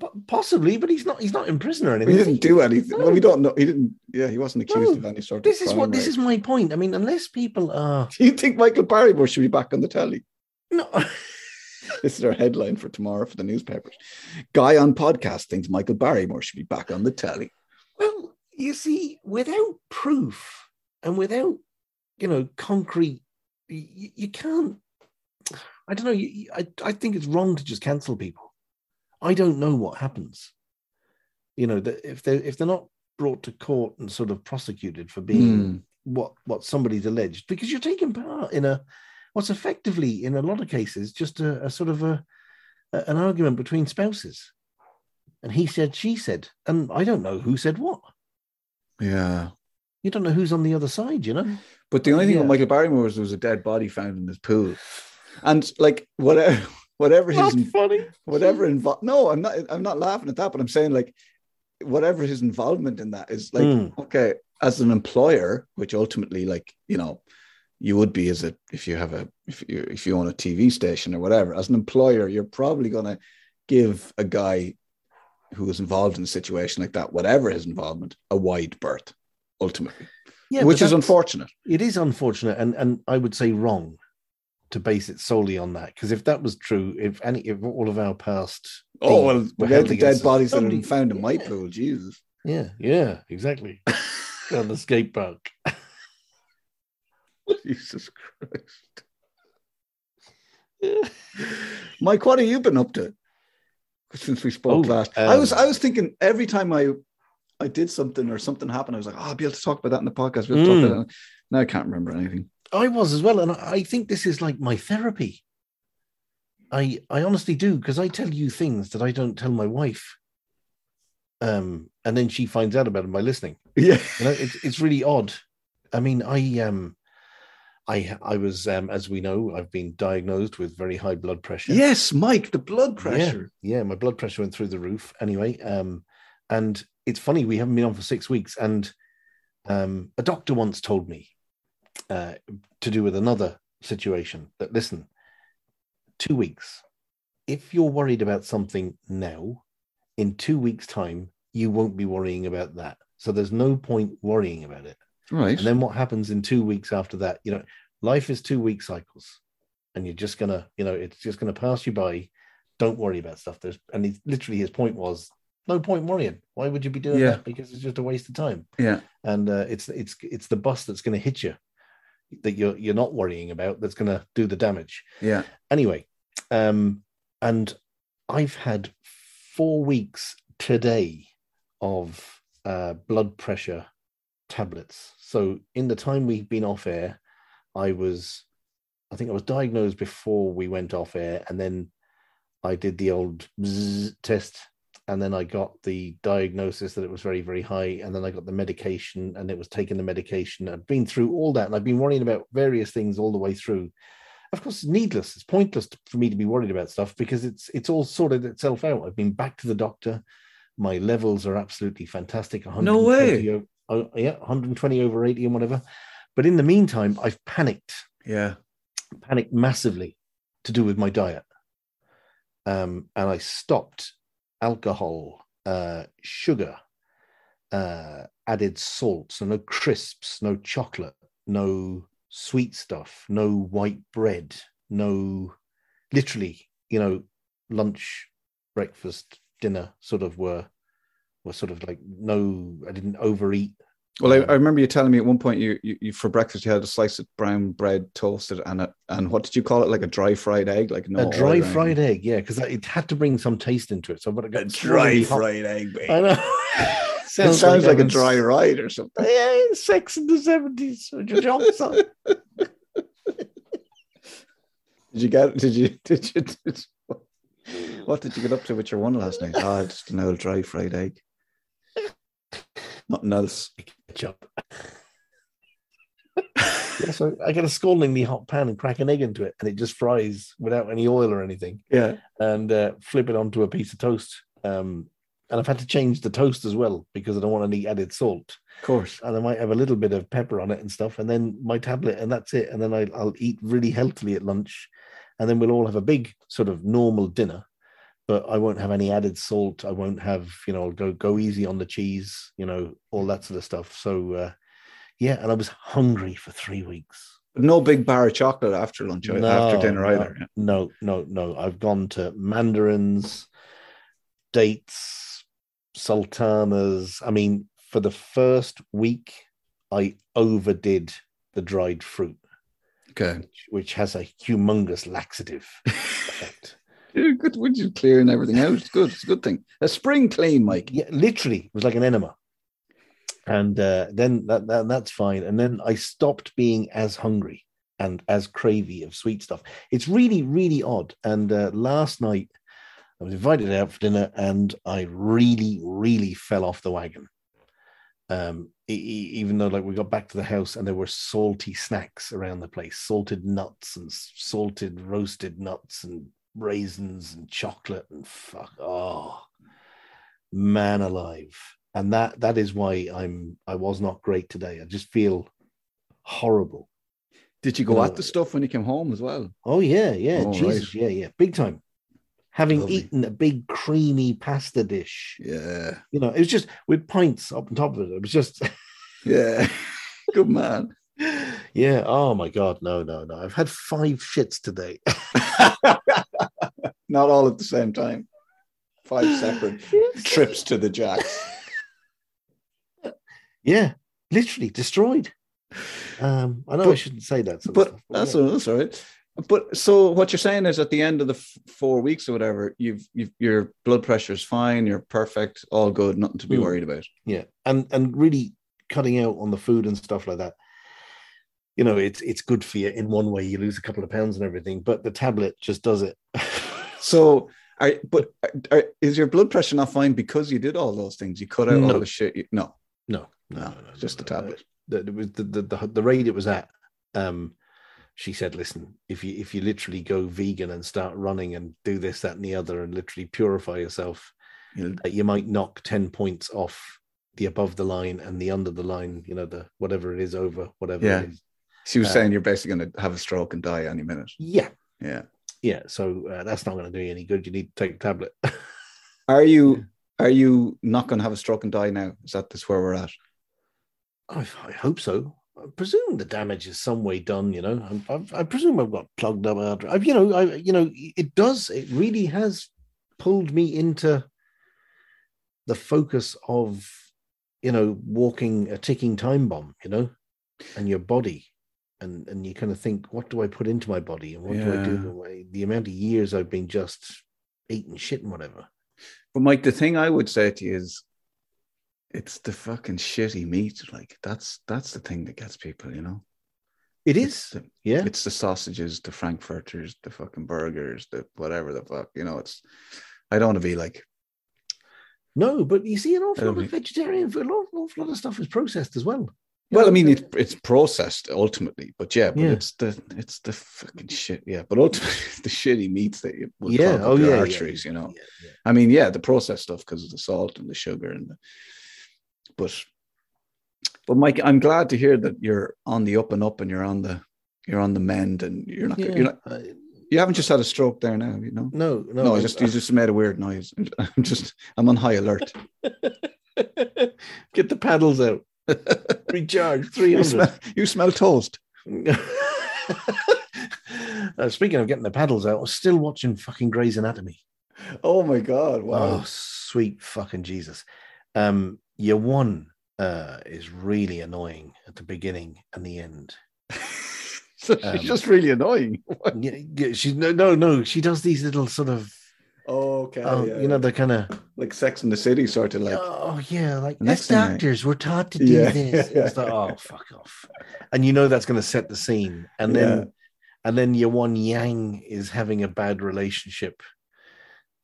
Po- Possibly, but he's not. He's not in prison or anything. He didn't do anything. Well, we don't know. He didn't. Yeah, he wasn't accused No. of any sort This is what. This is my point. I mean, unless people are Do you think Michael Barrymore should be back on the telly? No. This is our headline for tomorrow for the newspapers. Guy on podcast thinks Michael Barrymore should be back on the telly. Well, you see, without proof and without, you know, concrete, you, you can't. I don't know. You, I, I think it's wrong to just cancel people. I don't know what happens. You know, that if they if they're not brought to court and sort of prosecuted for being Hmm. what what somebody's alleged, because you're taking part in a what's effectively in a lot of cases just a, a sort of a, a an argument between spouses. And he said, she said, and I don't know who said what Yeah. you don't know who's on the other side, you know? But the only thing Yeah. with Michael Barrymore was there was a dead body found in his pool. And like whatever whatever his funny. whatever involved no, I'm not I'm not laughing at that, but I'm saying like whatever his involvement in that is like Mm. okay, as an employer, which ultimately like, you know, you would be as a if you have a if you if you own a TV station or whatever, as an employer, you're probably gonna give a guy who is involved in a situation like that, whatever his involvement, a wide berth, ultimately. Yeah, which is unfortunate. It is unfortunate, and and I would say wrong to base it solely on that. Because if that was true, if any, if all of our past, Oh well, things were without held the dead us, bodies that have been oh, found in my pool, Jesus. yeah, yeah, exactly, on the skate park. Jesus Christ. Mike, what have you been up to since we spoke Oh, last? I was um, I was thinking every time I I did something or something happened, I was like, oh, I'll be able to talk about that in the podcast. We'll talk Mm. about that. Now I can't remember anything. I was as well, and I think this is like my therapy. I I honestly do because I tell you things that I don't tell my wife, um, and then she finds out about them by listening. Yeah. you know it's it's really odd i mean i um i i was um as we know i've been diagnosed with very high blood pressure. Yes, Mike, the blood Yeah, pressure. yeah my blood pressure went through the roof. Anyway um and it's funny we haven't been on for six weeks and um a doctor once told me uh to do with another situation that listen two weeks. If you're worried about something now in two weeks time you won't be worrying about that. So there's no point worrying about it Right. and then what happens in two weeks after that? You know, life is two week cycles, and you're just gonna, you know, it's just gonna pass you by. Don't worry about stuff. There's and he, literally his point was no point worrying. Why would you be doing Yeah. that? Because it's just a waste of time. yeah. And uh, it's it's it's the bus that's gonna hit you that you're you're not worrying about that's gonna do the damage. Yeah. Anyway, um, and I've had four weeks today of uh, blood pressure tablets. So in the time we've been off air, I was, I think I was diagnosed before we went off air, and then I did the old test, and then I got the diagnosis that it was very, very high, and then I got the medication, and it was taking the medication. I've been through all that, and I've been worrying about various things all the way through. Of course, it's needless. It's pointless for me to be worried about stuff because it's it's all sorted itself out. I've been back to the doctor. My levels are absolutely fantastic. No way. 120 o- Oh, yeah, 120 over 80 and whatever. But in the meantime, I've panicked, Yeah. panicked massively to do with my diet. Um, and I stopped alcohol, uh, sugar, uh, added salt, so no crisps, no chocolate, no sweet stuff, no white bread, no literally, you know, lunch, breakfast, dinner sort of were were sort of like no, I didn't overeat Well, I, Um, I remember you telling me at one point you, you, you for breakfast you had a slice of brown bread toasted and a, and what did you call it like a dry fried egg like no a dry fried egg, yeah, because it had to bring some taste into it. So, but I got a dry swirly hot- fried egg. babe. I know. it sounds like, a dry ride or something. Yeah, sex in the seventies. jokes on. Did you get? Did you? Did you? Did, what did you get up to with your one last night? Ah, just an old dry fried egg. Nothing else. Ketchup. yeah, so I get a scaldingly hot pan and crack an egg into it, and it just fries without any oil or anything, Yeah. and uh, flip it onto a piece of toast. Um, and I've had to change the toast as well because I don't want any added salt. Of course. and I might have a little bit of pepper on it and stuff, and then my tablet, and that's it. And then I, I'll eat really healthily at lunch, and then we'll all have a big sort of normal dinner. But I won't have any added salt. I won't have, you know, go go easy on the cheese, you know, all that sort of stuff. So, uh, yeah, and I was hungry for three weeks. No big bar of chocolate after lunch, after dinner no, either. yeah. No, no, no. I've gone to mandarins, dates, sultanas. I mean, for the first week, I overdid the dried fruit, Okay. which, which has a humongous laxative effect. Good. Would you clearing everything out? It's good. It's a good thing. A spring clean, Mike. Yeah, literally, it was like an enema. And uh, then that, that that's fine. And then I stopped being as hungry and as cravey of sweet stuff. It's really, really odd. And uh, last night, I was invited out for dinner, and I really, really fell off the wagon. Um, e- even though like we got back to the house and there were salty snacks around the place, salted nuts and salted roasted nuts and raisins and chocolate and fuck oh man alive and that that is why i'm i was not great today i just feel horrible Did you go No. at the stuff when you came home as well? oh yeah yeah Oh, jesus right. yeah yeah big time having Lovely. eaten a big creamy pasta dish Yeah. you know it was just with pints up on top of it it was just Yeah. good man. yeah oh my god no no no i've had five shits today Not all at the same time. Five separate trips to the jacks. yeah literally destroyed um i know i shouldn't say that of But that's, yeah. that's all right. But so what you're saying is at the end of the f- four weeks or whatever, you've, you've your blood pressure is fine, you're perfect, all good, nothing to be Mm. worried about. yeah and and really cutting out on the food and stuff like that you know it's it's good for you in one way you lose a couple of pounds and everything but the tablet just does it So, are, but are, is your blood pressure not fine because you did all those things? You cut out No. all the shit. You, no, no no, No, no, just the tablet. the, the, the, the, rate it was at um she said listen if you if you literally go vegan and start running and do this that and the other and literally purify yourself You'll- uh, you might knock 10 points off the above the line and the under the line you know the whatever it is over whatever Yeah. it is she was Uh, saying you're basically going to have a stroke and die any minute. yeah Yeah. Yeah so uh, that's not going to do you any good you need to take a tablet Are you are you not going to have a stroke and die now? Is that this where we're at? I, I hope so. I presume the damage is some way done. You know, I, I, I presume I've got plugged up artery. I've, you know, I, you know, it does. It really has pulled me into the focus of, you know, walking a ticking time bomb. You know, and your body, and and you kind of think, what do I put into my body, and what do I do? with The amount of years I've been just eating shit and whatever. But Mike, the thing I would say to you is, it's the fucking shitty meat. Like that's that's the thing that gets people. You know, It It's the, yeah. it's the sausages, the frankfurters, the fucking burgers, the whatever the fuck. You know, it's. I don't want to be like No, but you see, an awful lot of vegetarian food, an awful, awful lot of stuff is processed as well. Well, I mean, the- it's it's processed ultimately, but yeah, but Yeah. it's the it's the fucking shit. Yeah, but ultimately, the shitty meats that you will yeah, oh your yeah, arteries. yeah, you know, yeah. I mean, yeah, the processed stuff because of the salt and the sugar and the, but but Mike, I'm glad to hear that you're on the up and up and you're on the you're on the mend and you're not you're not uh, you haven't just had a stroke there now, you know. no, no, No, I I- just you just made a weird noise. I'm just I'm on high alert. get the paddles out, recharge three You hundred. smell, you smell toast. uh, speaking of getting the paddles out, I'm still watching fucking Grey's Anatomy. Oh my god! Wow. Oh, sweet fucking Jesus. Um, year one uh, is really annoying at the beginning and the end. so she's Um, just really annoying. Yeah, yeah, she no, no, no. She does these little sort of, Oh, okay. oh, you know, the kind of, like Sex in the City, sort of like. oh yeah, like as doctors, we're taught to do Yeah, this. yeah, It's like, oh, fuck off, and you know that's going to set the scene, and then, Yeah. and then your one Yang is having a bad relationship.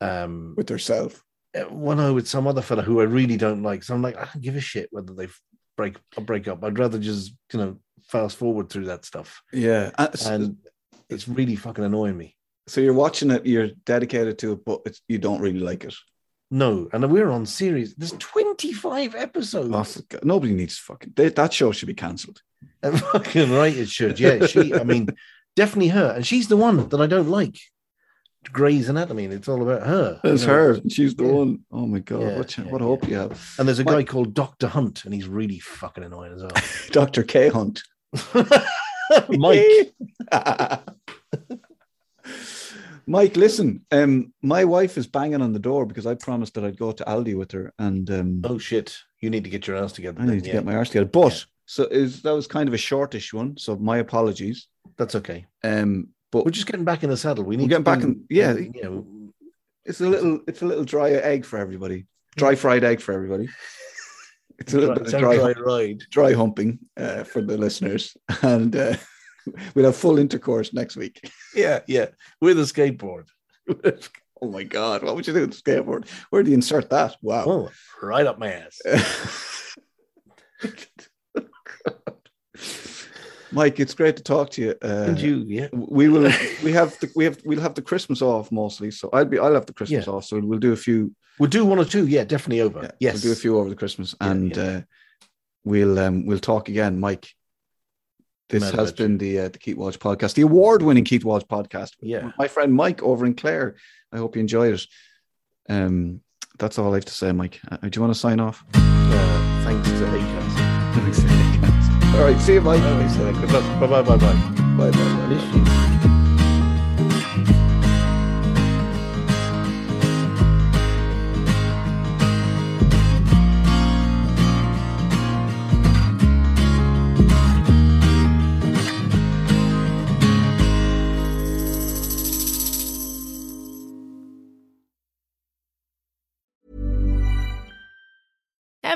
Um, with herself. uh, one eye with some other fella who I really don't like. So I'm like, I don't give a shit whether they break break up. I'd rather just you know fast forward through that stuff, Yeah. And and it's really fucking annoying me. So you're watching it, you're dedicated to it, but it's, you don't really like it. No, and we're on series. There's 25 episodes. Oh, God, nobody needs fucking that that show should be cancelled. Fucking right, it should. Yeah, she. I mean, definitely her, and she's the one that I don't like. Grey's Anatomy, and it's all about her. It's you know. her. She's the Yeah. one. Oh my god, Yeah, what, yeah, what hope you have. And there's a My- guy called Doctor Hunt, and he's really fucking annoying as well. Dr. K Hunt. Mike, Mike, listen. Um, my wife is banging on the door because I promised that I'd go to Aldi with her, and um, oh shit, you need to get your ass together. I then, need to yeah. get my ass together. But Yeah. so is that was kind of a shortish one. So my apologies. That's okay. Um, but We're just getting back in the saddle. We need getting back in- yeah. you know, it's a little it's a little dry egg for everybody. Dry fried egg for everybody. It's a little bit of dry, dry ride. dry humping uh, for the listeners, and uh, we'll have full intercourse next week. Yeah, yeah, with a skateboard. oh my god, what would you do with the skateboard? Where do you insert that? Wow. Oh, right up my ass. Mike, it's great to talk to you. Uh, and you, yeah, we will we have the we have we'll have the Christmas off mostly. So I'll be I'll have the Christmas Yeah. off. So we'll do a few we'll do one or two. Yeah, definitely over. yeah, yes, we'll do a few over the Christmas Yeah, and. Uh, we'll um we'll talk again, Mike. This has been the uh, the Keith Walsh podcast, the award winning Keith Walsh podcast. Yeah. my friend Mike over in Clare. I hope you enjoyed it. Um, that's all I have to say, Mike. Uh, do you want to sign off? Uh, thanks to Acast. Thanks to Acast. All right, see you, Mike. Good luck. Bye bye bye bye. Bye, bye, bye, bye.